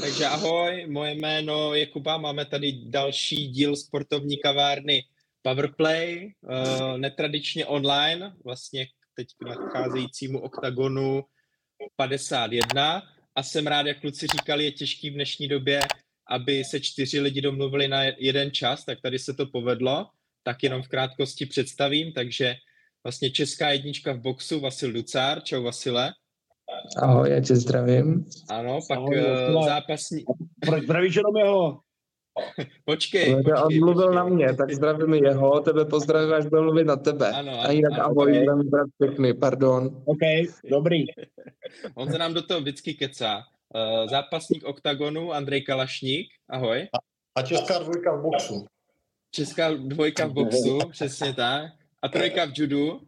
Takže ahoj, moje jméno je Kuba, máme tady další díl sportovní kavárny Powerplay, uh, netradičně online, vlastně teď k nadcházejícímu oktagonu 51 a jsem rád, jak kluci říkali, je těžký v dnešní době, aby se čtyři lidi domluvili na jeden čas, tak tady se to povedlo, tak jenom v krátkosti představím, takže vlastně česká jednička v boxu Vasil Ducár, čau Vasile. Ahoj, já tě zdravím. Ano, pak Ahoj, uh, zápasní... Proč zdravíš jenom jeho? počkej, počkej. On mluvil počkej. na mě, tak zdravím jeho, tebe pozdravím, až budu mluvit na tebe. Ano, A jinak ano, ahoj, okay. budeme brát pěkný, pardon. OK, dobrý. On se nám do toho vždycky kecá. Uh, zápasník OKTAGONu Andrej Kalašník, ahoj. A, a česká dvojka v boxu. Česká dvojka v boxu, přesně tak. A trojka v judu.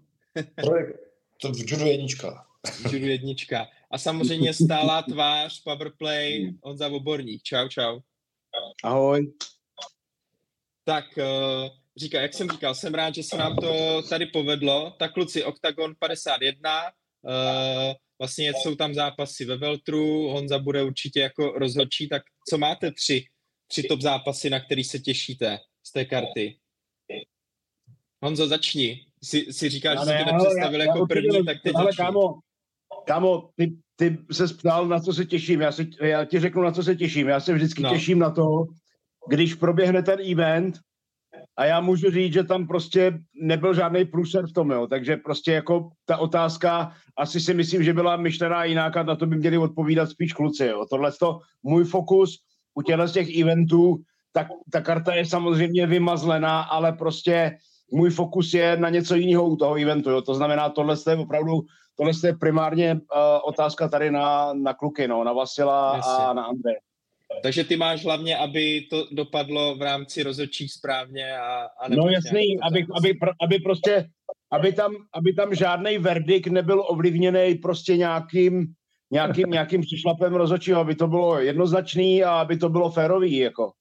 Trojka, to v judu jednička. Judu jednička. A samozřejmě stálá tvář Powerplay Honza Voborník. Čau, čau. Ahoj. Tak, uh, říká, jak jsem říkal, jsem rád, že se nám to tady povedlo. Tak kluci, Octagon 51, uh, vlastně jsou tam zápasy ve Veltru, Honza bude určitě jako rozhodčí, tak co máte tři, tři top zápasy, na který se těšíte z té karty? Honzo, začni. Si, si říkáš, že si to nepředstavil já, jako já první, tak teď ale kámo, kámo, ty, ty se ptal, na co se těším. Já, se, já ti řeknu, na co se těším. Já se vždycky no. těším na to, když proběhne ten event a já můžu říct, že tam prostě nebyl žádný průser v tom, jo. takže prostě jako ta otázka, asi si myslím, že byla myšlená jinak a na to by měli odpovídat spíš kluci. Jo. Tohle to můj fokus u těchto z těch eventů, tak ta karta je samozřejmě vymazlená, ale prostě můj fokus je na něco jiného u toho eventu. Jo. To znamená, tohle je opravdu tohle je primárně uh, otázka tady na, na kluky, no, na Vasila Jasně. a na Andreje. Takže ty máš hlavně, aby to dopadlo v rámci rozhodčích správně a, a No jasný, aby, aby, aby prostě, aby tam, aby tam žádný verdikt nebyl ovlivněný prostě nějakým, nějakým, nějakým přišlapem rozhodčího, aby to bylo jednoznačný a aby to bylo férový, jako.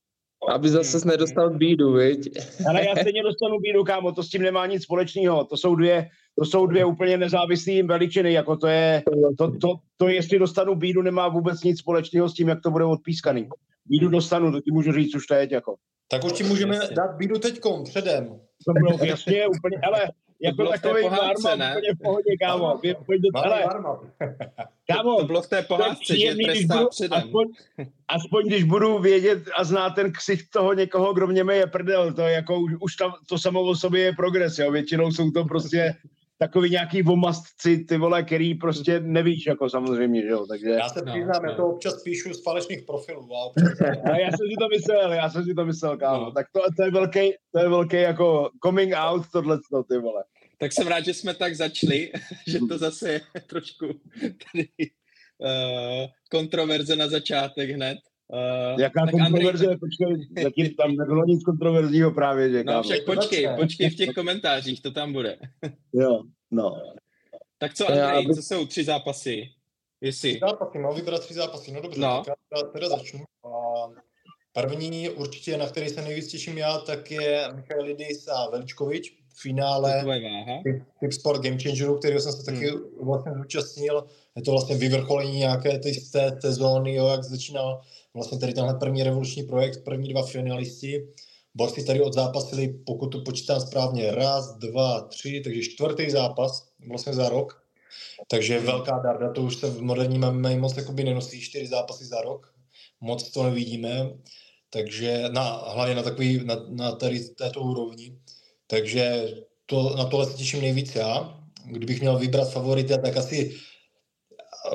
Aby zase nedostal bídu, viď? Ale já stejně dostanu bídu, kámo, to s tím nemá nic společného. To jsou dvě, to jsou dvě úplně nezávislé veličiny, jako to je, to, to, to, jestli dostanu bídu, nemá vůbec nic společného s tím, jak to bude odpískaný. Bídu dostanu, to ti můžu říct už teď, jako. Tak už ti můžeme dát bídu teďkom, předem. To bylo jasně, úplně, ale jako takový pohádce, ne? úplně v pohodě, kámo. Pojď do, hele, kámo, to bylo v té pohádce, že trestá předem. Aspoň, aspoň, když budu vědět a znát ten ksicht toho někoho, kdo v něm je prdel, to jako už, už tam, to samo o sobě je progres, jo. Většinou jsou to prostě takový nějaký vomastci, ty vole, který prostě nevíš, jako samozřejmě, že jo, takže... Já se no, přiznám, no, já to občas píšu z falešných profilů. A, občas... a já jsem si to myslel, já jsem si to myslel, kámo. No. Tak to, to, je velký, to je velký jako coming out tohle, ty vole. Tak jsem rád, že jsme tak začali, že to zase je trošku tady uh, kontroverze na začátek hned. Uh, Jaká kontroverze? Andrej... Počkej, zatím tam nebylo nic kontroverzního právě, že No však počkej, počkej v těch komentářích, to tam bude. jo, no. Tak co Andrej, by... co jsou tři zápasy? Jestli... Tři zápasy, mám vybrat tři zápasy, no dobře, no. tak já teda začnu. A první určitě, na který se nejvíc těším já, tak je Lidis a Veličkovič finále Tip Sport Game Changeru, který jsem se taky hmm. vlastně zúčastnil. Je to vlastně vyvrcholení nějaké té, té, té zóny, jo, jak začínal vlastně tady tenhle první revoluční projekt, první dva finalisti. Borci tady odzápasili, pokud to počítám správně, raz, dva, tři, takže čtvrtý zápas vlastně za rok. Takže velká darda, to už se v moderním MMA moc jakoby nenosí čtyři zápasy za rok. Moc to nevidíme. Takže na, hlavně na takový, na, na tady této úrovni. Takže to, na tohle se těším nejvíc já. Kdybych měl vybrat favorita, tak asi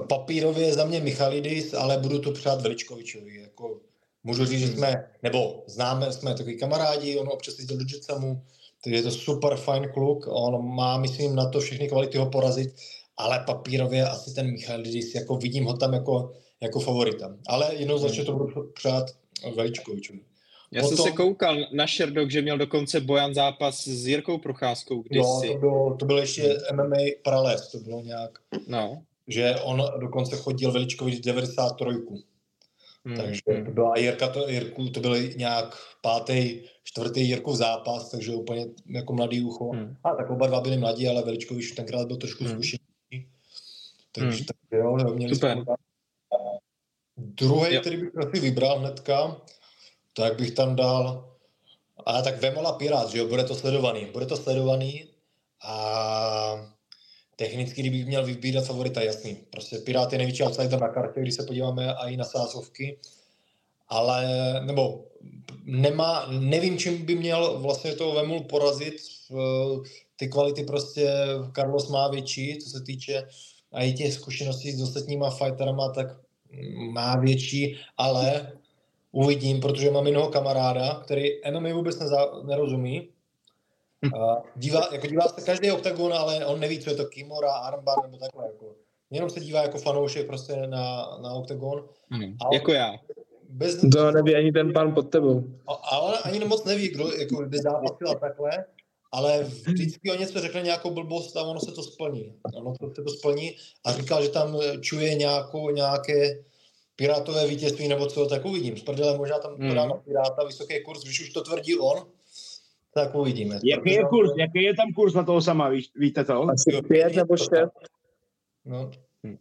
papírově za mě Michalidis, ale budu to přát Veličkovičovi. Jako, můžu říct, že jsme, nebo známe, jsme takový kamarádi, on občas jezdil do Jetsamu, takže je to super fajn kluk, on má, myslím, na to všechny kvality ho porazit, ale papírově asi ten Michalidis, jako vidím ho tam jako, jako favorita. Ale jednoznačně to budu přát Veličkovičovi. Já Potom... jsem se koukal na Sherdog, že měl dokonce Bojan zápas s Jirkou Procházkou kdysi. Jo, to bylo, to bylo ještě MMA Prales, to bylo nějak. No že on dokonce chodil Veličkovič 93. Hmm. Takže to byla Jirka, to, Jirku, to byl nějak pátý, čtvrtý Jirkův zápas, takže úplně jako mladý ucho. Hmm. A tak oba dva byli mladí, ale Veličkovič tenkrát byl trošku hmm. zkušený. Takže, hmm. jo, jo, měli Super. Druhý, který bych asi vybral hnedka, tak bych tam dal, a tak Vemola Pirát, že jo, bude to sledovaný, bude to sledovaný a technicky, kdybych měl vybírat favorita, jasný. Prostě Pirát je největší outsider na kartě, když se podíváme i na sázovky, ale, nebo nemá, nevím, čím by měl vlastně to Vemul porazit, ty kvality prostě Carlos má větší, co se týče a i těch zkušeností s ostatníma fighterama, tak má větší, ale uvidím, protože mám jednoho kamaráda, který MMA vůbec neza, nerozumí. A dívá, jako dívá se každý oktagon, ale on neví, co je to Kimura, armbar nebo takhle. Jako. Jenom se dívá jako fanoušek prostě na, na oktagon. Hmm, jako já. Bez... To neví ani ten pán pod tebou. A, a on ani moc neví, kdo jako by zápasil a takhle ale vždycky o něco řekne nějakou blbost a ono se to splní. Ono to, se to splní a říkal, že tam čuje nějakou, nějaké pirátové vítězství nebo co, tak uvidím. S prdelem možná tam mm. na piráta vysoký kurz, když už to tvrdí on, tak uvidíme. Jaký je, kurz, jaký je tam kurz na toho sama, víš, víte to? Asi pět nebo šest. No. Hm.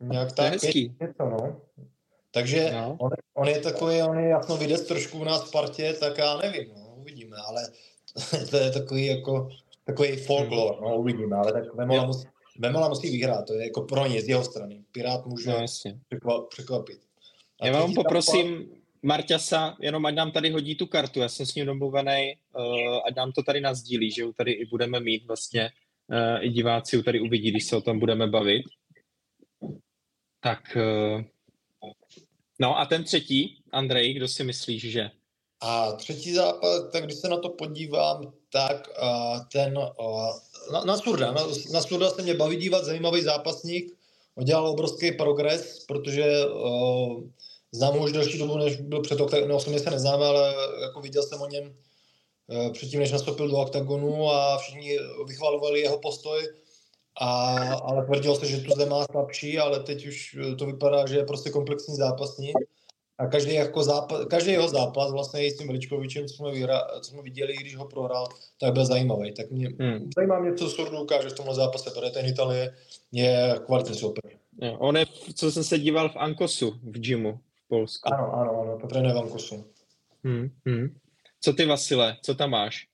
Nějak tak, pět, něco, no. Takže no. On, on, je takový, on je jasno vidět trošku u nás v partě, tak já nevím, no, uvidíme, ale to je takový jako takový folklor, no uvidíme, ale tak Vemola musí, Vemola musí vyhrát, to je jako pro ně z jeho strany. Pirát může no, překvapit. A Já vám poprosím západ... Marťasa, jenom ať nám tady hodí tu kartu, já jsem s ním domluvený, uh, ať nám to tady nazdílí, že ju tady i budeme mít vlastně, uh, i diváci ju tady uvidí, když se o tom budeme bavit. Tak, uh, no a ten třetí, Andrej, kdo si myslíš, že? A třetí zápas, tak když se na to podívám, tak uh, ten uh, na, na Surda, na, na Surda se mě baví dívat, zajímavý zápasník, udělal obrovský progres, protože uh, znám ho už delší dobu, než byl před oktagonem, no, osobně se neznáme, ale jako viděl jsem o něm uh, předtím, než nastoupil do oktagonu a všichni vychvalovali jeho postoj, a, ale tvrdil se, že tu zde má slabší, ale teď už to vypadá, že je prostě komplexní zápasník a každý, jako zápas, každý jeho zápas vlastně i s tím Veličkovičem, co jsme, vyhra, co jsme viděli, když ho prohrál, tak byl zajímavý. Tak mě hmm. zajímá mě, co Sordu ukáže v tomhle zápase, protože ten Itálie je kvalitní super. On je, co jsem se díval v Ankosu, v gymu v Polsku. Ano, ano, ano, to trénuje v Ankosu. Hmm, hmm. Co ty, Vasile, co tam máš?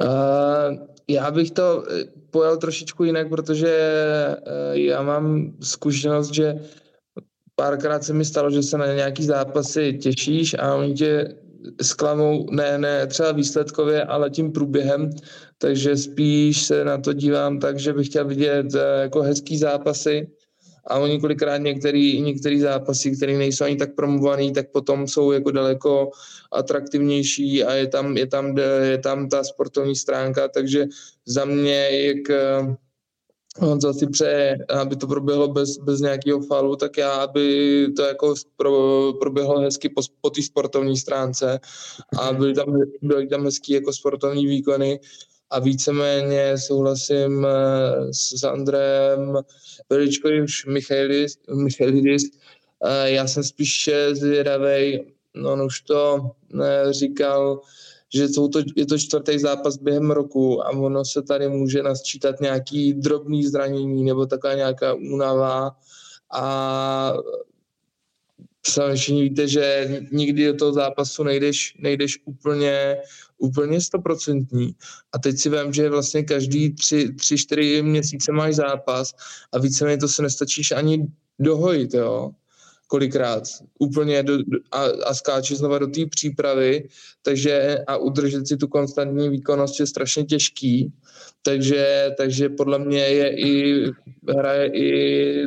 Uh, já bych to eh, pojal trošičku jinak, protože uh, já mám zkušenost, že párkrát se mi stalo, že se na nějaký zápasy těšíš a oni tě zklamou ne, ne třeba výsledkově, ale tím průběhem, takže spíš se na to dívám tak, že bych chtěl vidět eh, jako hezký zápasy. A oni kolikrát některý, některý zápasy, které nejsou ani tak promovaný, tak potom jsou jako daleko atraktivnější a je tam, je tam, je tam ta sportovní stránka, takže za mě jak Honza si přeje, aby to proběhlo bez, bez nějakého falu, tak já, aby to jako pro, proběhlo hezky po, po té sportovní stránce a byly tam, byly tam hezký jako sportovní výkony a víceméně souhlasím eh, s Andrem Veličkovým Michailidis, Michailidis. Eh, já jsem spíš zvědavej, no on už to eh, říkal, že jsou to, je to čtvrtý zápas během roku a ono se tady může nasčítat nějaký drobný zranění nebo taková nějaká únava a samozřejmě víte, že nikdy do toho zápasu nejdeš, nejdeš úplně, úplně stoprocentní. A teď si vím, že vlastně každý tři, tři, čtyři měsíce máš zápas a víceméně to se nestačíš ani dohojit, jo kolikrát úplně do, a, a skáče znova do té přípravy, takže a udržet si tu konstantní výkonnost je strašně těžký, takže, takže podle mě je i, hraje i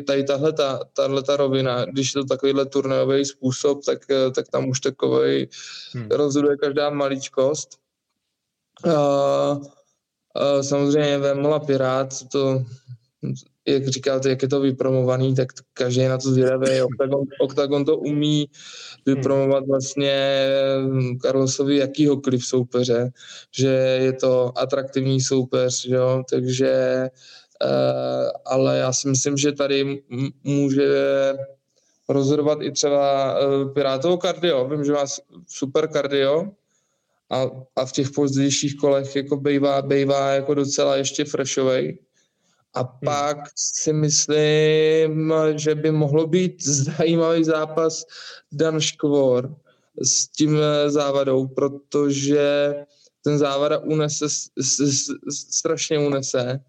tady tahle ta, tahle ta rovina, když je to takovýhle turnajový způsob, tak, tak tam už takový hmm. rozhoduje každá maličkost. A, a samozřejmě Vemola Pirát, to jak říkáte, jak je to vypromovaný, tak každý na to zvědavý. Octagon, Octagon to umí vypromovat vlastně Carlosovi jakýhokoliv soupeře, že je to atraktivní soupeř, jo? takže uh, ale já si myslím, že tady může rozhodovat i třeba uh, Pirátovo kardio. Vím, že má super kardio, a, a v těch pozdějších kolech jako bejvá, bejvá jako docela ještě freshovej A hmm. pak si myslím, že by mohlo být zajímavý zápas Dan Škvor s tím eh, závadou, protože ten závada unese, strašně unese.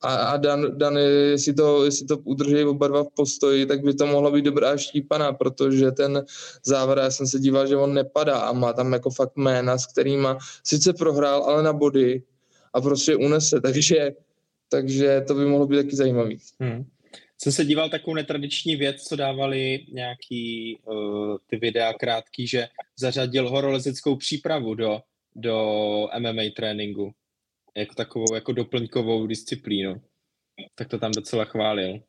A, a Dan, Dan, jestli to, jestli to udrží oba dva v postoji, tak by to mohlo být dobrá štípaná, protože ten závada, já jsem se díval, že on nepadá a má tam jako fakt jména, s kterýma sice prohrál, ale na body a prostě unese, takže, takže to by mohlo být taky zajímavý. Hmm. Jsem se díval takovou netradiční věc, co dávali nějaký uh, ty videa krátký, že zařadil horolezeckou přípravu do, do MMA tréninku. Jako takovou jako doplňkovou disciplínu. Tak to tam docela chválil.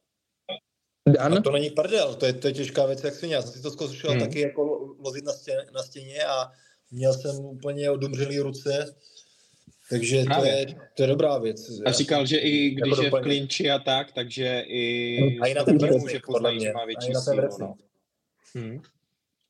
Dan? A to není prdel, to je, to je těžká věc, jak svině. Já jsem si to zkoušel hmm. taky jako vozit na stěně, na stěně a měl jsem úplně odumřelý ruce, takže to je, to je dobrá věc. A říkal, že i když jako je v klinči a tak, takže i... A i na ten může podle mě. Má větší sílu, no. hmm.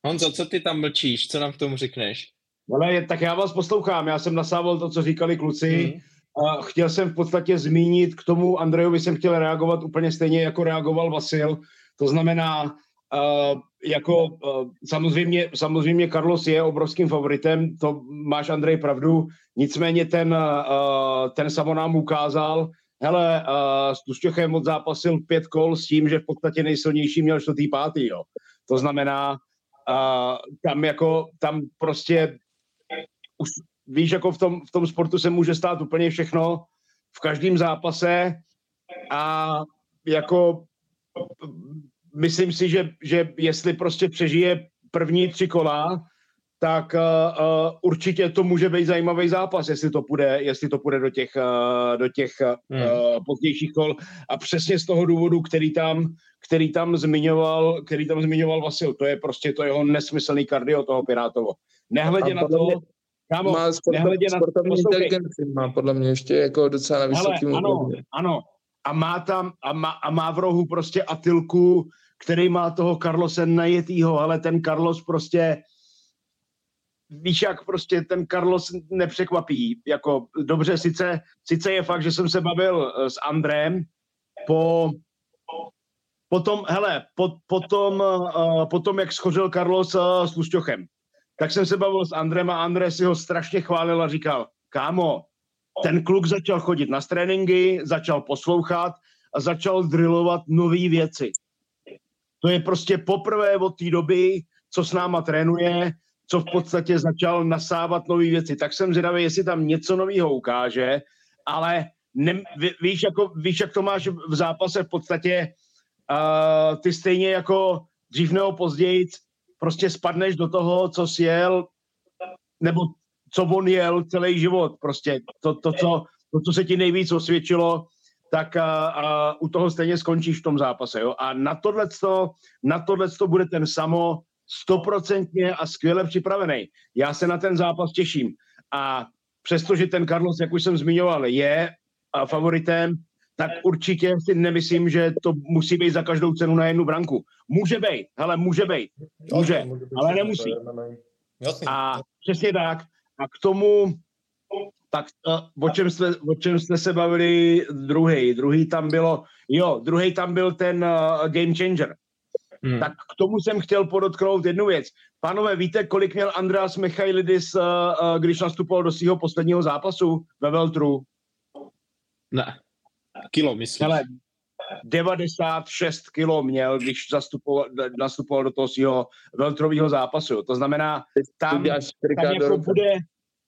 Honzo, co ty tam mlčíš? Co nám k tomu řekneš? Ale tak já vás poslouchám. Já jsem nasával to, co říkali kluci. Hmm. A chtěl jsem v podstatě zmínit k tomu Andrejovi jsem chtěl reagovat úplně stejně, jako reagoval Vasil. To znamená, Uh, jako uh, samozřejmě, samozřejmě Carlos je obrovským favoritem, to máš Andrej pravdu, nicméně ten, uh, ten samo nám ukázal, hele, uh, s Tušťochem odzápasil pět kol s tím, že v podstatě nejsilnější měl čtvrtý pátý, jo. To znamená, uh, tam jako, tam prostě už víš, jako v tom, v tom sportu se může stát úplně všechno v každém zápase a jako myslím si, že, že jestli prostě přežije první tři kola, tak uh, uh, určitě to může být zajímavý zápas, jestli to půjde, jestli to půjde do těch, uh, do těch uh, hmm. pozdějších kol. A přesně z toho důvodu, který tam, který tam zmiňoval, který tam zmiňoval Vasil, to je prostě to jeho nesmyslný kardio toho Pirátovo. Nehledě na to, Kámo, má sportovní, na sportovní inteligenci, má podle mě ještě jako docela na vysokým Ano, ano. A má tam, a má, a má v rohu prostě Atilku, který má toho Carlose najetýho, ale ten Carlos prostě víš, jak prostě ten Carlos nepřekvapí. Jako dobře, sice, sice je fakt, že jsem se bavil eh, s Andrem po potom, hele, po, potom, uh, potom, jak schořil Carlos uh, s Lušťochem, tak jsem se bavil s Andrem a André si ho strašně chválil a říkal, kámo, ten kluk začal chodit na tréninky, začal poslouchat a začal drillovat nové věci. To je prostě poprvé od té doby, co s náma trénuje, co v podstatě začal nasávat nové věci. Tak jsem zvědavý, jestli tam něco nového ukáže, ale ne, víš, jako, víš, jak to máš v zápase v podstatě, uh, ty stejně jako dřív nebo později prostě spadneš do toho, co jsi jel, nebo co on jel celý život. Prostě to, to, co, to co se ti nejvíc osvědčilo, tak a, a u toho stejně skončíš v tom zápase. Jo? A na tohleto, na tohleto bude ten samo stoprocentně a skvěle připravený. Já se na ten zápas těším. A přestože ten Carlos, jak už jsem zmiňoval, je favoritem, tak určitě si nemyslím, že to musí být za každou cenu na jednu branku. Může být, hele, může být, může, ale nemusí. A přesně tak. A k tomu tak o čem, jste, o čem jste se bavili druhý? Druhý tam bylo, jo, druhý tam byl ten uh, game changer. Hmm. Tak k tomu jsem chtěl podotknout jednu věc. Pánové, víte, kolik měl Andreas Michailidis, uh, uh, když nastupoval do svého posledního zápasu ve Veltru? Ne, kilo, myslím. Ale 96 kilo měl, když zastupoval, nastupoval do toho svého veltrového zápasu. To znamená, tam, tam jako bude,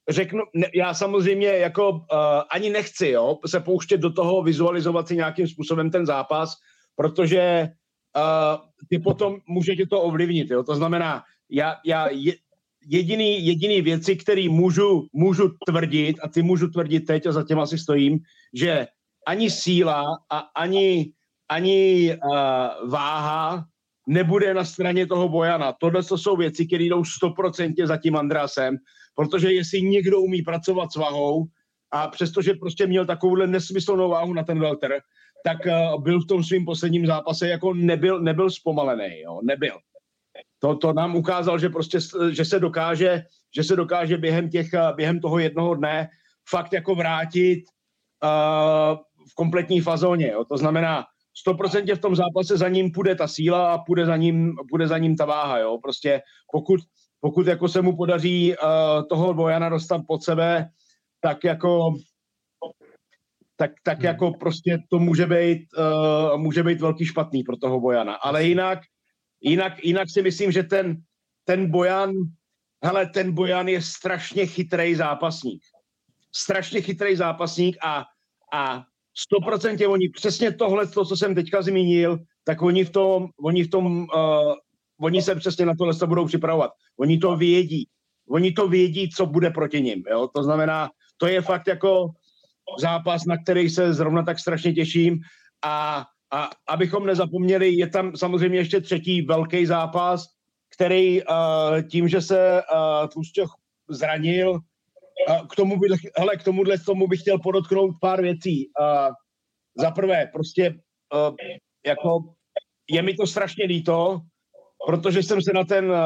řeknu, ne, já samozřejmě jako uh, ani nechci jo, se pouštět do toho, vizualizovat si nějakým způsobem ten zápas, protože uh, ty potom můžete to ovlivnit. Jo. To znamená, já, já je, jediný, jediný věci, které můžu, můžu tvrdit, a ty můžu tvrdit teď a zatím asi stojím, že ani síla a ani, ani uh, váha nebude na straně toho Bojana. Tohle to jsou věci, které jdou stoprocentně za tím Andrasem protože jestli někdo umí pracovat s vahou a přestože prostě měl takovouhle nesmyslnou váhu na ten welter, tak uh, byl v tom svým posledním zápase jako nebyl, nebyl zpomalený, jo, nebyl. To, to nám ukázal, že prostě, že se dokáže, že se dokáže během těch, během toho jednoho dne fakt jako vrátit uh, v kompletní fazóně. Jo. To znamená, 100% v tom zápase za ním půjde ta síla a půjde za ním, půjde za ním ta váha. Jo. Prostě pokud, pokud jako se mu podaří uh, toho Bojana dostat pod sebe, tak jako tak, tak hmm. jako prostě to může být, uh, může být velký špatný pro toho Bojana. Ale jinak, jinak, jinak si myslím, že ten, ten Bojan, hele, ten Bojan je strašně chytrý zápasník. Strašně chytrý zápasník a, a 100% oni přesně tohle, to, co jsem teďka zmínil, tak oni v tom, oni v tom, uh, oni se přesně na tohle budou připravovat. Oni to vědí. Oni to vědí, co bude proti ním. Jo? To znamená, to je fakt jako zápas, na který se zrovna tak strašně těším a, a abychom nezapomněli, je tam samozřejmě ještě třetí velký zápas, který uh, tím, že se uh, Tlusťoch zranil, uh, k tomu bych, hele, k tomuhle tomu bych chtěl podotknout pár věcí. Uh, za prvé, prostě uh, jako je mi to strašně líto, protože jsem se na ten uh,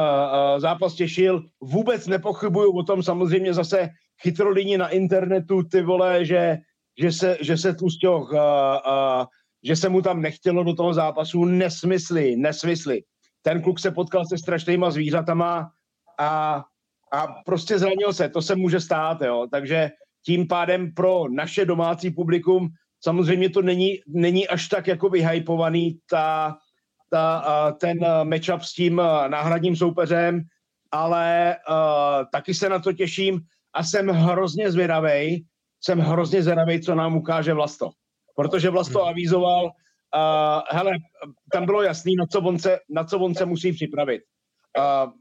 zápas těšil. Vůbec nepochybuju o tom, samozřejmě zase chytrolini na internetu, ty vole, že, že se, že se Tlusťoch, uh, uh, že se mu tam nechtělo do toho zápasu, nesmysly, nesmysly. Ten kluk se potkal se strašnýma zvířatama a, a prostě zranil se, to se může stát, jo, takže tím pádem pro naše domácí publikum samozřejmě to není, není až tak jako vyhypovaný ta, ta, ten matchup s tím náhradním soupeřem, ale uh, taky se na to těším a jsem hrozně zvědavý, jsem hrozně zvědavý, co nám ukáže Vlasto. Protože Vlasto hmm. avízoval, uh, hele, tam bylo jasný, na co on se, na co on se musí připravit. Uh,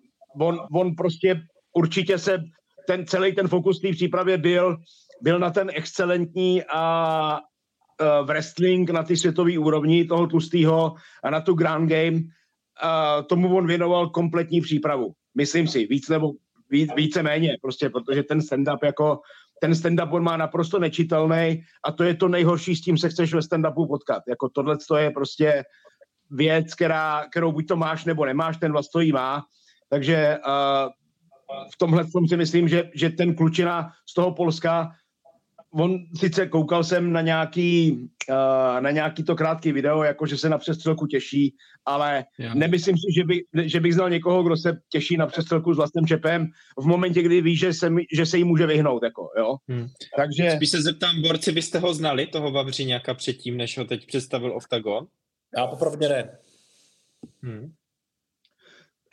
on, on prostě určitě se, ten celý ten fokus té přípravě byl, byl na ten excelentní a uh, wrestling na ty světové úrovni toho tlustého a na tu ground game. Uh, tomu on věnoval kompletní přípravu. Myslím si, víc nebo víc, víceméně, prostě, protože ten stand-up jako, ten stand-up on má naprosto nečitelný a to je to nejhorší, s tím se chceš ve stand-upu potkat. Jako tohle to je prostě věc, která, kterou buď to máš nebo nemáš, ten ji má. Takže uh, v tomhle tom si myslím, že, že ten klučina z toho Polska on sice koukal jsem na nějaký, uh, na nějaký to krátký video, jako že se na přestřelku těší, ale Já. nemyslím si, že, by, že bych znal někoho, kdo se těší na přestřelku s vlastním čepem v momentě, kdy ví, že se, že se jí může vyhnout. Jako, jo? Hmm. Takže... Spíš se zeptám, borci, byste ho znali, toho Vavřiňáka předtím, než ho teď představil Octagon? Já popravdě ne. Hmm.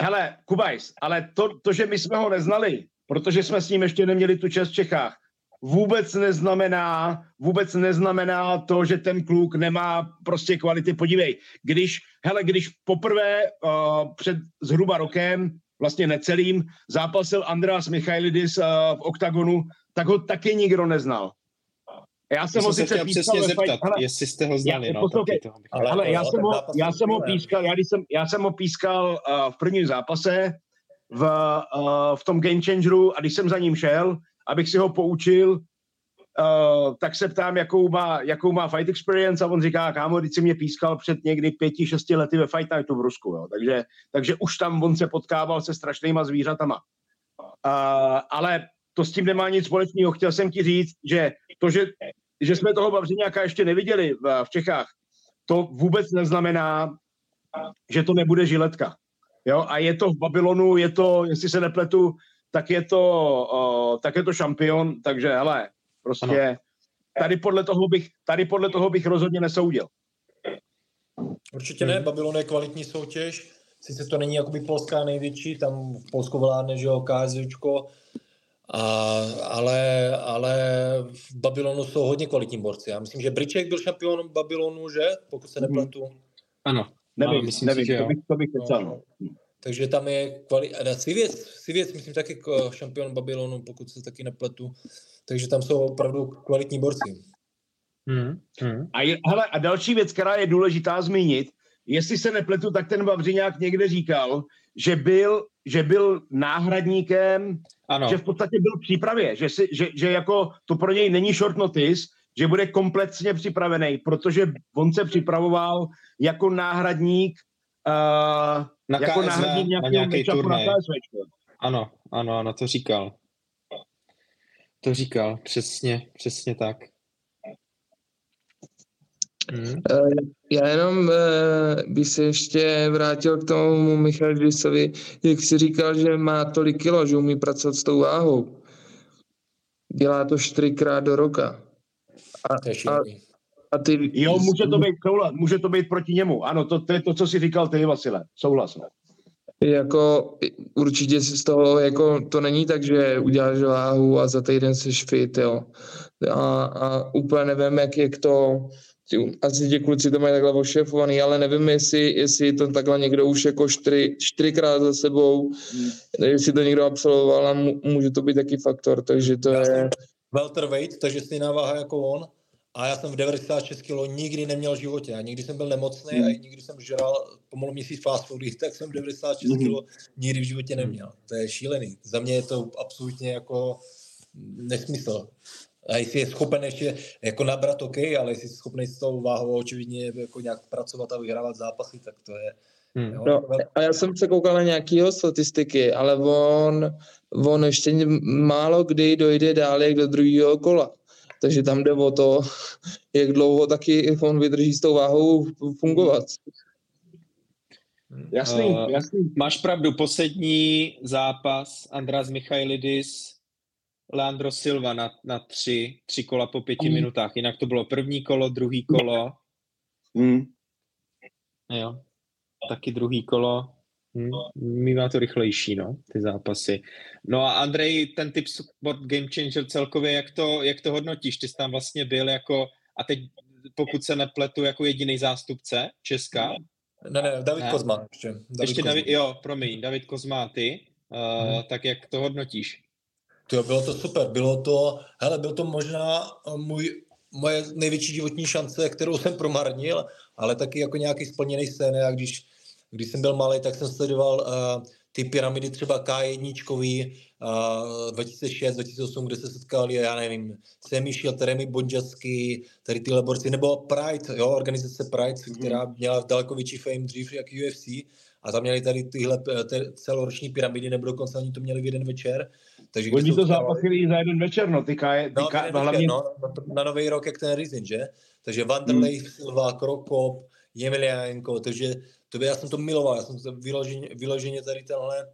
Hele, Kubajs, ale to, to, že my jsme ho neznali, protože jsme s ním ještě neměli tu čest v Čechách, vůbec neznamená, vůbec neznamená to, že ten kluk nemá prostě kvality. Podívej, když, hele, když poprvé uh, před zhruba rokem, vlastně necelým, zápasil Andreas Michailidis uh, v oktagonu, tak ho taky nikdo neznal. Já jsem ho sice pískal zeptat, hele, jestli jste ho znali. Já, no, taky toho ale, ale já, jsem ho, já jsem ho pískal, já, jsem, já jsem ho pískal uh, v prvním zápase v, uh, v tom Game Changeru a když jsem za ním šel, abych si ho poučil, uh, tak se ptám, jakou má, jakou má fight experience a on říká, kámo, když si mě pískal před někdy pěti, šesti lety ve Fight Nightu v Rusku, jo. Takže, takže už tam on se potkával se strašnýma zvířatama. Uh, ale to s tím nemá nic společného. Chtěl jsem ti říct, že to, že, že jsme toho Bavřiňáka ještě neviděli v, v Čechách, to vůbec neznamená, že to nebude žiletka. Jo? A je to v Babylonu, je to, jestli se nepletu, tak je to, uh, tak je to šampion, takže hele, prostě ano. tady podle toho bych, tady podle toho bych rozhodně nesoudil. Určitě ne, Babylon je kvalitní soutěž, sice to není jakoby polská největší, tam v Polsku vládne, že jo, KSVčko, a, ale, ale v Babylonu jsou hodně kvalitní borci. Já myslím, že Briček byl šampion Babylonu, že? Pokud se mhm. nepletu. Ano. Nevím, myslím nevím, si, že to bych, to bych no. Takže tam je kvalita. Sivěc, Sivěc, myslím, taky šampion Babylonu, pokud se taky nepletu. Takže tam jsou opravdu kvalitní borci. Hmm, hmm. A, je, hele, a další věc, která je důležitá zmínit, jestli se nepletu, tak ten Vavřiňák někde říkal, že byl, že byl náhradníkem, ano. že v podstatě byl v přípravě, že, si, že, že jako to pro něj není short notice, že bude kompletně připravený, protože on se připravoval jako náhradník uh, na jako KSV, na nějaký turnaj. Na KSV, ano, ano, ano, to říkal. To říkal, přesně, přesně tak. Hmm. Já jenom bych se ještě vrátil k tomu Michal Disovi, jak si říkal, že má tolik kilo, že umí pracovat s tou váhou. Dělá to čtyřikrát do roka. A, a, a ty... Jo, může to být souhlas, může to být proti němu. Ano, to, to je to, co jsi říkal ty, Vasile. Souhlas. No. Jako určitě si z toho, jako to není tak, že uděláš váhu a za týden jsi fit, jo. A, a úplně nevím, jak, jak to, asi ti kluci to mají takhle ošefovaný, ale nevím, jestli, jestli to takhle někdo už jako čtyři, čtyřikrát za sebou, hmm. jestli to někdo absolvoval a může to být taky faktor, takže to Já je... Welterweight, takže stejná váha jako on, a já jsem v 96 kg nikdy neměl v životě. A nikdy jsem byl nemocný mm. a nikdy jsem žral pomalu měsíc fast foody, tak jsem v 96 mm. kg nikdy v životě neměl. To je šílený. Za mě je to absolutně jako nesmysl. A jestli je schopen ještě jako nabrat, OK, ale jestli je schopný s tou váhou očividně jako nějak pracovat a vyhrávat zápasy, tak to je... Hmm. Jo, no, a já jsem se koukal na nějaké statistiky, ale on, on ještě málo kdy dojde dál jak do druhého kola. Takže tam jde o to, jak dlouho taky on vydrží s tou váhou fungovat. Jasný, uh, jasný. Máš pravdu, poslední zápas András Michailidis, Leandro Silva na, na tři, tři kola po pěti mm. minutách. Jinak to bylo první kolo, druhý kolo. Mm. Jo, taky druhý kolo. Hmm, mývá to rychlejší, no, ty zápasy. No a Andrej, ten typ sport game changer celkově, jak to, jak to hodnotíš? Ty jsi tam vlastně byl jako, a teď pokud se nepletu, jako jediný zástupce Česka. Ne, ne, David ne? Kozma ještě. David ještě Kozma. David, jo, promiň, David Kozma, ty. Uh, hmm. Tak jak to hodnotíš? To bylo to super, bylo to, hele, byl to možná můj, moje největší životní šance, kterou jsem promarnil, ale taky jako nějaký splněný sen, a když když jsem byl malý, tak jsem sledoval uh, ty pyramidy třeba K1, uh, 2006, 2008, kde se setkali, já nevím, Semi Teremi Bonjasky, tady tyhle borci, nebo Pride, jo, organizace Pride, mm-hmm. která měla daleko větší fame dřív jak UFC, a tam měli tady tyhle ty celoroční pyramidy, nebo dokonce oni to měli v jeden večer. Takže Oni to zápasili za jeden večer, no, ty, kaj, ty no, kaj, no, hlavně... no, na, na nový rok, jak ten Rizin, že? Takže Vanderlei, hmm. Silva, Krokop, Jemelianko, takže to by, já jsem to miloval, já jsem to vyloženě, vyloženě tady tenhle,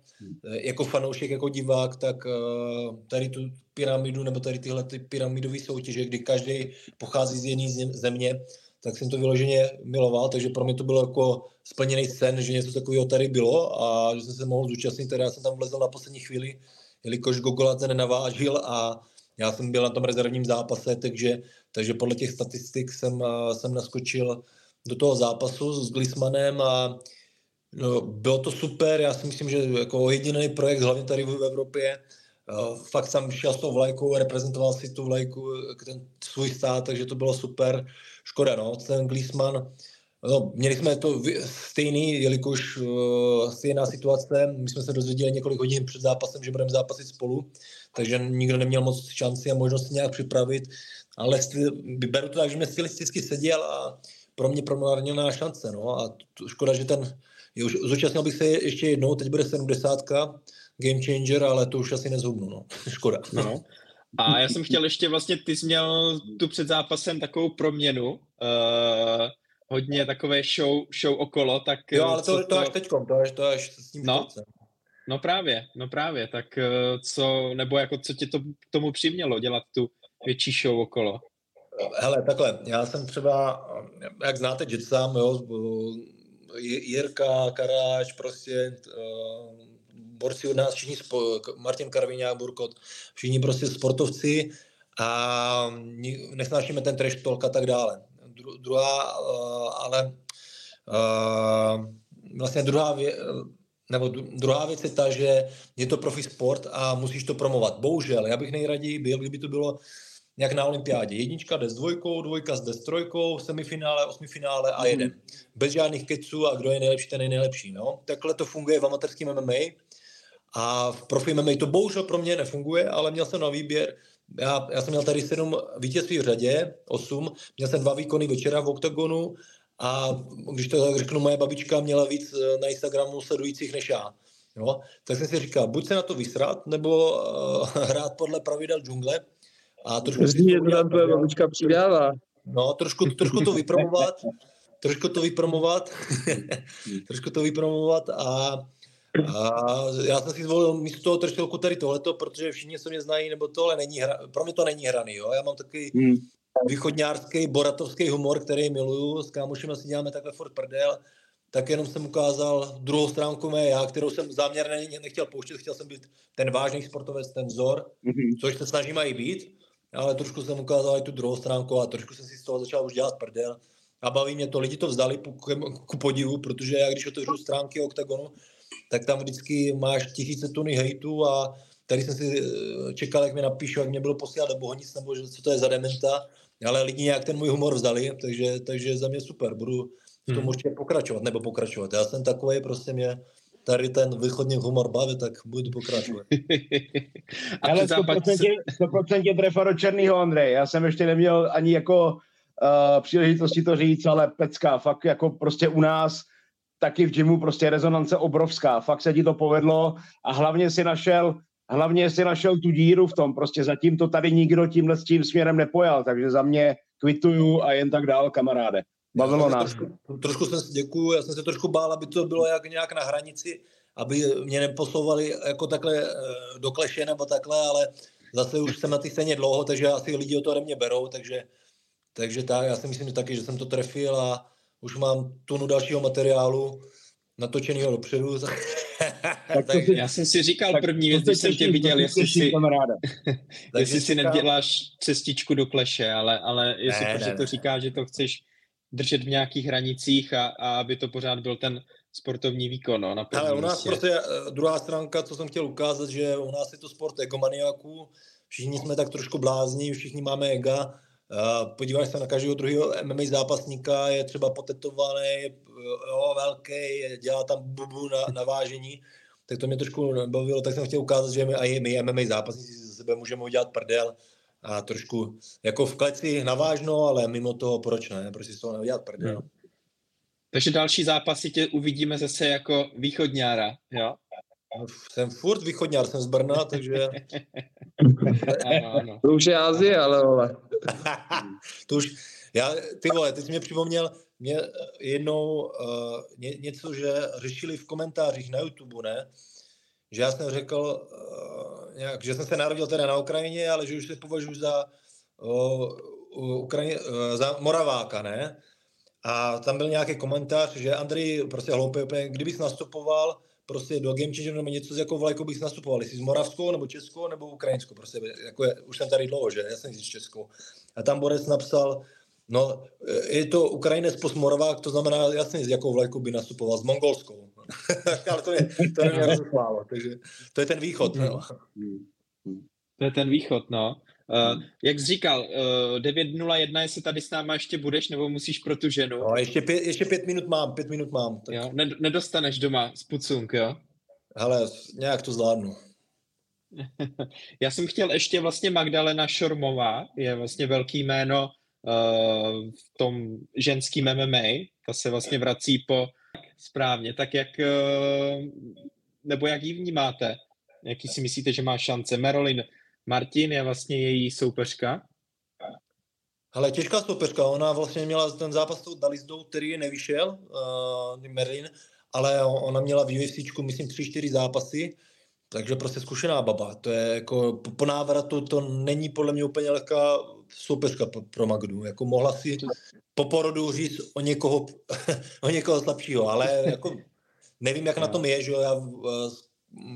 eh, jako fanoušek, jako divák, tak eh, tady tu pyramidu, nebo tady tyhle ty pyramidové soutěže, kdy každý pochází z jedné země, tak jsem to vyloženě miloval, takže pro mě to bylo jako splněný sen, že něco takového tady bylo a že jsem se mohl zúčastnit, teda já jsem tam vlezl na poslední chvíli, jelikož Gogola ten navážil a já jsem byl na tom rezervním zápase, takže, takže podle těch statistik jsem, eh, jsem naskočil do toho zápasu s Glismanem a no, bylo to super, já si myslím, že jako jediný projekt, hlavně tady v Evropě, uh, fakt jsem šel s tou vlajkou, reprezentoval si tu vlajku, ten svůj stát, takže to bylo super. Škoda, no, ten Glisman, no, měli jsme to stejný, jelikož uh, stejná situace, my jsme se dozvěděli několik hodin před zápasem, že budeme zápasit spolu, takže nikdo neměl moc šanci a možnost nějak připravit, ale beru to tak, že jsme stylisticky seděl a pro mě promarněná šance. No. A to, škoda, že ten, už, zúčastnil bych se ještě jednou, teď bude 70 game changer, ale to už asi nezhubnu. No. škoda. No. A já jsem chtěl ještě vlastně, ty jsi měl tu před zápasem takovou proměnu, uh, hodně takové show, show okolo, tak... Jo, ale to, to, to až teďkom, to až, to až s tím no, no právě, no právě, tak uh, co, nebo jako co tě to k tomu přimělo dělat tu větší show okolo? Hele, takhle, já jsem třeba, jak znáte Jetsam, jo, Jirka, Karáč, prostě uh, borci od nás, všichni, spo, Martin Karviňák, Burkot, všichni prostě sportovci a nesnášíme ten trash talk a tak dále. Dru, druhá, uh, ale uh, vlastně druhá věc, nebo druhá věc je ta, že je to profi sport a musíš to promovat. Bohužel, já bych nejraději byl, kdyby to bylo jak na olympiádě. Jednička jde s dvojkou, dvojka jde s trojkou, semifinále, osmifinále a jeden. Mm. Bez žádných keců a kdo je nejlepší, ten je nejlepší. No? Takhle to funguje v amatérském MMA a v profi MMA to bohužel pro mě nefunguje, ale měl jsem na výběr já, já jsem měl tady sedm vítězství v řadě, osm, měl jsem dva výkony večera v OKTAGONu a když to tak řeknu, moje babička měla víc eh, na Instagramu sledujících než já. Jo? Tak jsem si říkal, buď se na to vysrat, nebo uh, hrát podle pravidel džungle, a trošku Zní, že tam tvoje babička přidává. No, trošku, trošku to vypromovat, trošku to vypromovat, trošku to vypromovat a a já jsem si zvolil místo toho trošku tady tohleto, protože všichni se mě znají, nebo tohle není hra, pro mě to není hraný, jo. Já mám takový hmm. východňářský, boratovský humor, který miluju, s kámošem si děláme takhle furt prdel, tak jenom jsem ukázal druhou stránku mé já, kterou jsem záměrně nechtěl pouštět, chtěl jsem být ten vážný sportovec, ten vzor, mm-hmm. což se snažím i být, ale trošku jsem ukázal i tu druhou stránku a trošku jsem si z toho začal už dělat prdel a baví mě to, lidi to vzdali ku, ku podivu, protože já když otevřu stránky OKTAGONu, tak tam vždycky máš tisíce tuny hejtu a tady jsem si eh, čekal, jak mi napíšu, jak mě bylo posílat do Bohonic, nebo že co to je za dementa, ale lidi nějak ten můj humor vzdali, takže, takže za mě super, budu v tom hmm. určitě pokračovat, nebo pokračovat. Já jsem takový, prostě mě tady ten východní humor baví, tak budu pokračovat. Ale 100%, 100% trefa do Černýho, Andrej. Já jsem ještě neměl ani jako uh, příležitosti to říct, ale pecka, fakt jako prostě u nás taky v gymu prostě rezonance obrovská. Fakt se ti to povedlo a hlavně si našel hlavně si našel tu díru v tom, prostě zatím to tady nikdo tímhle s tím směrem nepojal, takže za mě kvituju a jen tak dál, kamaráde. Bavilo nás. Trošku, trošku jsem, děkuju, já jsem se trošku bál, aby to bylo jak nějak na hranici, aby mě neposouvali jako takhle eh, do kleše nebo takhle, ale zase už jsem na té scéně dlouho, takže asi lidi o to ode mě berou, takže, takže tak, já si myslím že taky, že jsem to trefil a už mám tunu dalšího materiálu natočeného dopředu. tak to si, já jsem si říkal tak první věc, když jsem tě viděl, jestli si, jestli si neděláš cestičku do kleše, ale, ale je ne, ne, to říká, že to chceš držet v nějakých hranicích a, a aby to pořád byl ten sportovní výkon. No, na Ale u nás místě. prostě eh, druhá stránka, co jsem chtěl ukázat, že u nás je to sport egomaniaků, všichni jsme tak trošku blázní, všichni máme ega, podíváš se na každého druhého MMA zápasníka, je třeba potetovaný, jo, velký, dělá tam bubu na, na vážení, tak to mě trošku bavilo, tak jsem chtěl ukázat, že my, i my MMA zápasníci ze sebe můžeme udělat prdel a trošku jako v kleci navážno, ale mimo toho proč ne, proč si z toho neudělat prdel. Hmm. Takže další zápasy tě uvidíme zase jako východňára, jo? Jsem furt východňár, jsem z Brna, takže... ano, ano. To už je Azie, ale vole. to už, já, ty vole, ty jsi mě připomněl, mě jednou uh, ně, něco, že řešili v komentářích na YouTube, ne? Že já jsem řekl, uh, nějak, že jsem se narodil teda na Ukrajině, ale že už se považuji za, uh, Ukrajině, uh, za Moraváka, ne? A tam byl nějaký komentář, že Andrej prostě hloupý, kdybych nastupoval prostě do Game Changer nebo něco, jako vlajkou bych nastupoval, jestli z Moravskou, nebo Českou, nebo Ukrajinskou, prostě, jako je, už jsem tady dlouho, že, já jsem z Českou. A tam Borec napsal, no, je to Ukrajinec post Moravák, to znamená, jasně, z jakou vlajkou by nastupoval, s Mongolskou. Ale to je, to je takže to je ten východ, no. To je ten východ, no. Uh, jak jsi říkal, uh, eh, 9.01, jestli tady s náma ještě budeš, nebo musíš pro tu ženu? No, ještě pět, ještě pět minut mám, pět minut mám. Tak... Jo, nedostaneš doma z pucunk, jo? Hele, nějak to zvládnu. Já jsem chtěl ještě vlastně Magdalena Šormová, je vlastně velký jméno uh, v tom ženským MMA, ta se vlastně vrací po správně, tak jak, uh, nebo jak ji vnímáte? Jaký si myslíte, že má šance? Marilyn Martin je vlastně její soupeřka. Ale těžká soupeřka, ona vlastně měla ten zápas s tou Dalizdou, který nevyšel, uh, Merlin, ale ona měla v UFC, myslím, tři, čtyři zápasy, takže prostě zkušená baba. To je jako po návratu to není podle mě úplně lehká soupeřka pro Magdu. Jako mohla si po porodu říct o někoho, o někoho slabšího, ale jako nevím, jak na tom je, že já eh,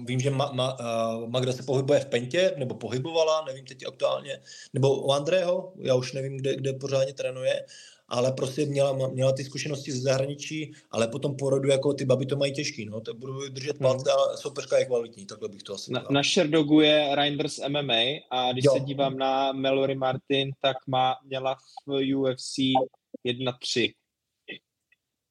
vím, že Ma, Ma, uh, Magda se pohybuje v Pentě, nebo pohybovala, nevím teď aktuálně, nebo u Andrého, já už nevím, kde, kde pořádně trénuje, ale prostě měla, měla ty zkušenosti ze zahraničí, ale potom porodu jako ty baby to mají těžký, no, to budu držet hmm. palce, ale soupeřka je kvalitní, takhle bych to asi Na, na Sherdogu je Reinders MMA a když jo. se dívám na Mallory Martin, tak má, měla v UFC 1-3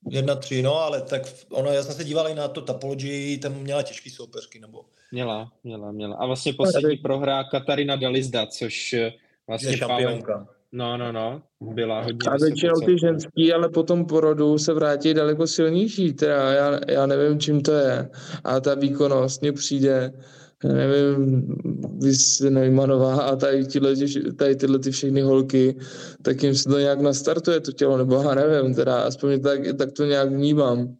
Jedna tři, no, ale tak ono, já jsem se díval i na to Tapology, tam měla těžký soupeřky, nebo? Měla, měla, měla. A vlastně poslední prohra Katarina Dalizda, což eh, vlastně... Je šampionka. No, no, no, byla hodně A většinou ty ženský, ale potom porodu se vrátí daleko silnější, teda já, já nevím, čím to je. A ta výkonnost mně přijde nevím, vys Neumannová a tady, tyhle, tady tyhle ty všechny holky, tak jim se to nějak nastartuje to tělo, nebo já nevím, teda aspoň tak, tak to nějak vnímám.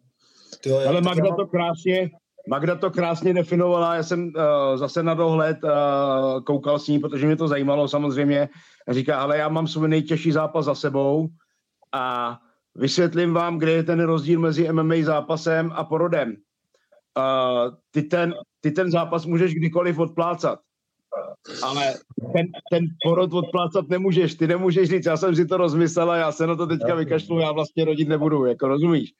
Jo, Ale Magda to krásně, Magda to krásně definovala, já jsem uh, zase na dohled uh, koukal s ní, protože mě to zajímalo samozřejmě. Říká, ale já mám svůj nejtěžší zápas za sebou a vysvětlím vám, kde je ten rozdíl mezi MMA zápasem a porodem. Uh, ty, ten, ty ten zápas můžeš kdykoliv odplácat, ale ten, ten porod odplácat nemůžeš. Ty nemůžeš říct, já jsem si to rozmyslela, já se na to teďka vykašlu, já vlastně rodit nebudu, jako rozumíš?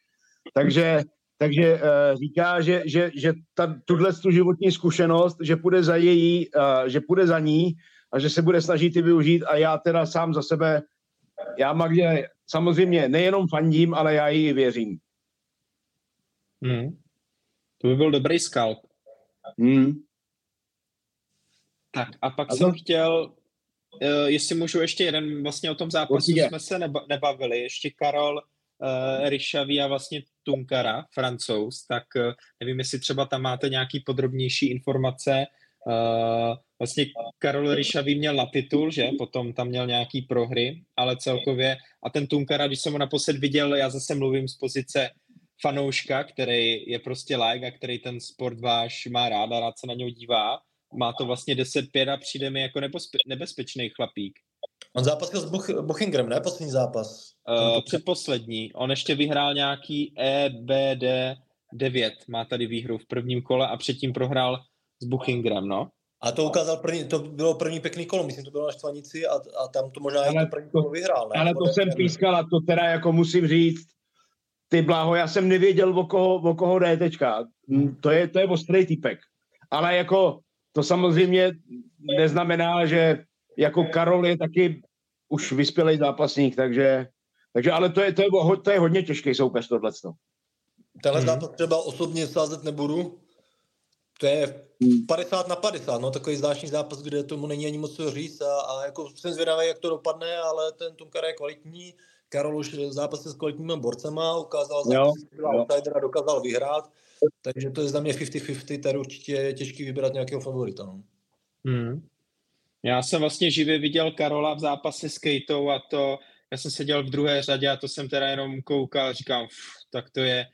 Takže takže uh, říká, že, že, že ta, tuhle tu životní zkušenost, že půjde za její, uh, že půjde za ní a že se bude snažit i využít a já teda sám za sebe, já Magdě samozřejmě nejenom fandím, ale já jí věřím. Hmm. To by byl dobrý skalp. Hmm. Tak a pak a jsem to... chtěl, uh, jestli můžu ještě jeden, vlastně o tom zápasu Určitě. jsme se neba, nebavili, ještě Karol uh, Ryšavý a vlastně Tunkara, francouz, tak uh, nevím, jestli třeba tam máte nějaký podrobnější informace. Uh, vlastně Karol Ryšavý měl na titul, že? Potom tam měl nějaký prohry, ale celkově a ten Tunkara, když jsem ho naposled viděl, já zase mluvím z pozice fanouška, který je prostě like a který ten sport váš má rád a rád se na něj dívá. Má to vlastně 10-5 a přijde mi jako nebezpečný chlapík. On zápasil s Buch- Buchingrem, ne? Poslední zápas. Uh, předposlední. On ještě vyhrál nějaký EBD 9. Má tady výhru v prvním kole a předtím prohrál s Buchingrem, no. A to ukázal první, to bylo první pěkný kolo, myslím, to bylo na Štvanici a, a tam to možná ale jako první kolo vyhrál. Ne? Ale to jsem pískal a to teda jako musím říct, ty bláho, já jsem nevěděl, o koho, o koho jde teďka. To je, to je ostrý typek. Ale jako to samozřejmě neznamená, že jako Karol je taky už vyspělý zápasník, takže, takže ale to je, to je, to je hodně těžký soupeř tohle. Tenhle hmm. zápas třeba osobně sázet nebudu. To je 50 na 50, no, takový zvláštní zápas, kde tomu není ani moc co říct a, a jako jsem zvědavý, jak to dopadne, ale ten Tunkar je kvalitní. Karol už zápasy s kvalitními borcema, ukázal outsider a dokázal vyhrát, takže to je za mě 50-50, tady určitě je těžký vybrat nějakého favorita. No. Hmm. Já jsem vlastně živě viděl Karola v zápase s Kejtou a to, já jsem seděl v druhé řadě a to jsem teda jenom koukal a říkám, ff, tak to je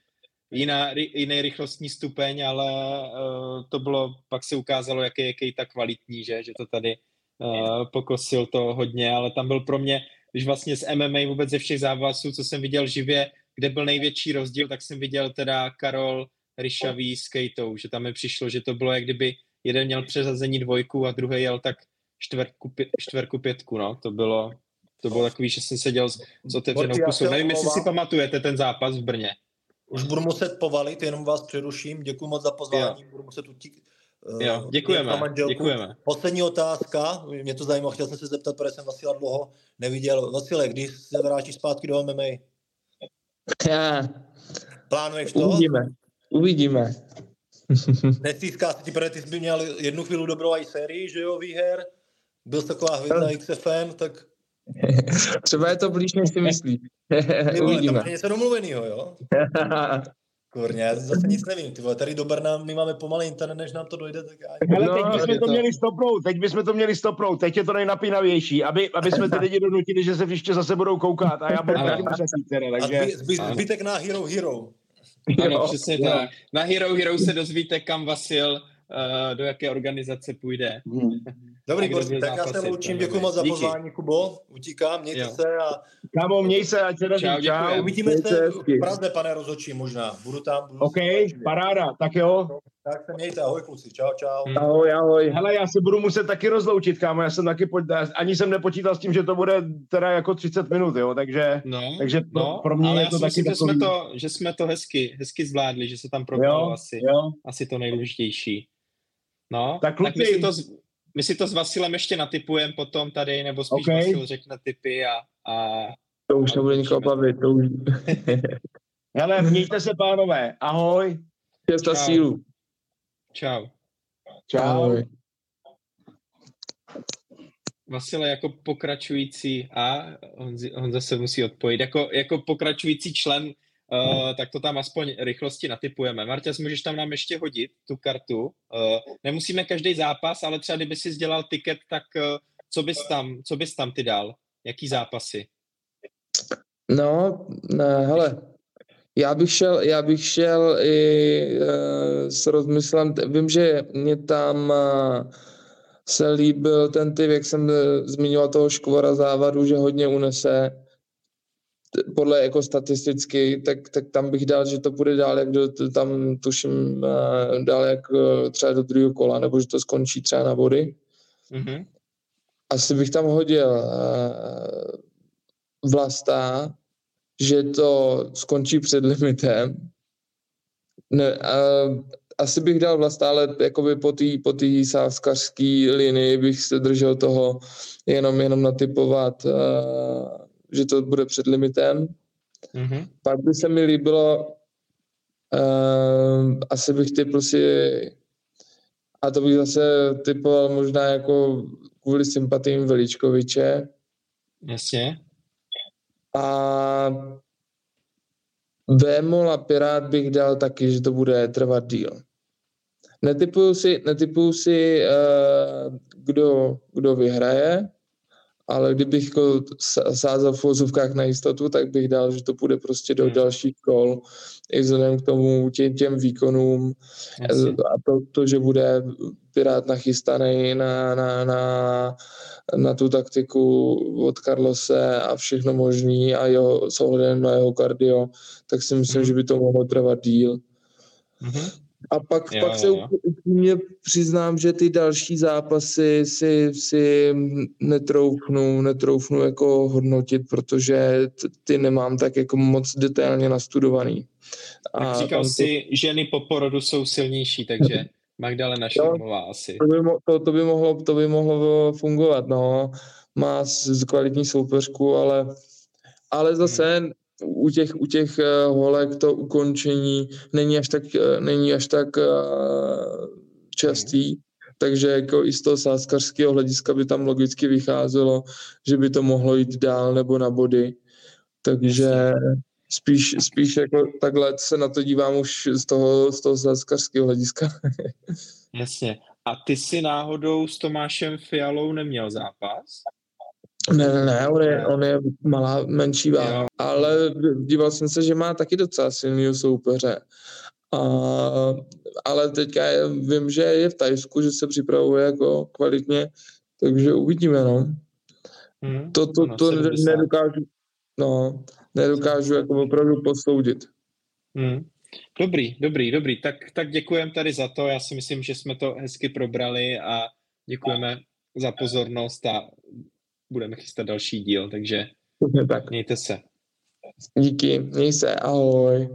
jiná, jiný rychlostní stupeň, ale uh, to bylo, pak se ukázalo, jak je Kejta kvalitní, že, že to tady uh, pokosil to hodně, ale tam byl pro mě, když vlastně z MMA vůbec ze všech závazů, co jsem viděl živě, kde byl největší rozdíl, tak jsem viděl teda Karol Ryšavý s Kejtou, že tam mi přišlo, že to bylo, jak kdyby jeden měl přezazení dvojku a druhý jel tak čtvrtku, pě, pětku, no, to bylo, to bylo takový, že jsem seděl s, s otevřenou pusou. Nevím, jestli si pamatujete ten zápas v Brně. Už budu muset povalit, jenom vás přeruším. Děkuji moc za pozvání, jo. budu muset utíkat. Jo, eh, děkujeme, děkujeme. Poslední otázka, mě to zajímalo, chtěl jsem se zeptat, protože jsem Vasila dlouho neviděl. Vasile, když se vrátíš zpátky do MMA? Já. Plánuješ to? Uvidíme, uvidíme. Nestýská se ti, protože ty jsi měl jednu chvíli dobrou i sérii, že jo, výher, byl jsi taková hvězda XFN, tak... Třeba je to blíž, než si myslí. Uvidíme. Tam je něco domluvenýho, jo? Kurně, já zase nic nevím, ty vole, tady do Brna my máme pomalý internet, než nám to dojde, tak já... Ale teď bychom to, to měli stopnout, teď bychom to měli stopnout, teď je to nejnapínavější, aby, aby jsme ty lidi donutili, že se příště zase budou koukat a já budu taky muset takže... A zby, zbytek na Hero Hero. Ano, jo, přesně jo. tak. Na Hero Hero se dozvíte, kam Vasil, uh, do jaké organizace půjde. Hmm. Dobrý, Borci, tak já se loučím, děkuji moc za pozvání, Kubo, utíkám, mějte jo. se a... Kámo, měj se, ať se daří, čau. čau. Uvidíme se v Praze, pane rozhodčí, možná, budu tam. Budu OK, paráda, tak jo. Tak se mějte, ahoj kluci, čau, čau. Hmm. Ahoj, ahoj. Hele, já se budu muset taky rozloučit, kámo, já jsem taky, pojď, ani jsem nepočítal s tím, že to bude teda jako 30 minut, jo, takže, no, takže pro, no, pro mě ale je to taky myslím, že jsme to, že jsme to hezky, hezky zvládli, že se tam probilo asi, jo. asi to nejdůležitější. No, tak, kluci, tak my, si to, my si to s Vasilem ještě natypujeme potom tady, nebo spíš okay. Vasil řekne typy a, a... To už nebude nikoho bavit, to už... Hele, mějte se, pánové. Ahoj. Česta sílu. Čau. Čau. Ahoj. Vasile jako pokračující a on, on zase musí odpojit, jako, jako pokračující člen uh, tak to tam aspoň rychlosti natypujeme. Marťas, můžeš tam nám ještě hodit tu kartu. Uh, nemusíme každý zápas, ale třeba kdyby si dělal tiket, tak uh, co bys tam, co bys tam ty dal? Jaký zápasy? No, ne, hele, já bych šel, já bych šel i uh, s rozmyslem, vím, že mě tam uh, se líbil ten typ, jak jsem zmiňoval toho škvora závadu, že hodně unese, podle jako statisticky, tak, tak tam bych dal, že to bude dál, jak do, tam tuším uh, dál jak uh, třeba do druhého kola, nebo že to skončí třeba na body. Mm-hmm. Asi bych tam hodil uh, Vlasta, že to skončí před limitem. Ne, uh, asi bych dal Vlasta, ale jakoby po té po tý sávskařské linii bych se držel toho jenom, jenom natypovat uh, že to bude před limitem. Mm-hmm. Pak by se mi líbilo, uh, asi bych typl si, a to bych zase typoval možná jako kvůli sympatím Veličkoviče. Jasně. A Vémol a Pirát bych dal taky, že to bude trvat díl. Netypuju si, netypuju si uh, kdo, kdo vyhraje, ale kdybych jako sázel v vozovkách na jistotu, tak bych dal, že to půjde prostě do hmm. dalších kol, i vzhledem k tomu tě, těm výkonům Jasně. a to, to, že bude Pirát nachystaný na, na, na, na tu taktiku od Carlose a všechno možný a jeho, s ohledem na jeho kardio, tak si myslím, mm. že by to mohlo trvat díl. Mm-hmm. A pak, jo, pak se upřímně přiznám, že ty další zápasy si, si netroufnu, netroufnu jako hodnotit, protože ty nemám tak jako moc detailně nastudovaný. A Jak říkal to... si, ženy po porodu jsou silnější, takže Magdalena Šermová asi. To by, mo- to, to, by mohlo, to by mohlo fungovat, no. Má z kvalitní soupeřku, ale, ale zase hmm u těch, u těch eh, holek to ukončení není až tak, eh, není až tak eh, častý, takže jako i z toho sáskařského hlediska by tam logicky vycházelo, že by to mohlo jít dál nebo na body. Takže spíš, spíš jako takhle se na to dívám už z toho, z toho sáskařského hlediska. Jasně. A ty si náhodou s Tomášem Fialou neměl zápas? Ne, ne, ne, on je, on je malá, menší váha, ale díval jsem se, že má taky docela silný soupeře. A, ale teďka je, vím, že je v Tajsku, že se připravuje jako kvalitně, takže uvidíme, no. Hmm, to, to, to nedokážu, no, nedokážu jako opravdu posoudit. Hmm. Dobrý, dobrý, dobrý. Tak, tak děkujeme tady za to. Já si myslím, že jsme to hezky probrali a děkujeme za pozornost a budeme chystat další díl, takže tak. mějte se. Díky, měj se, ahoj.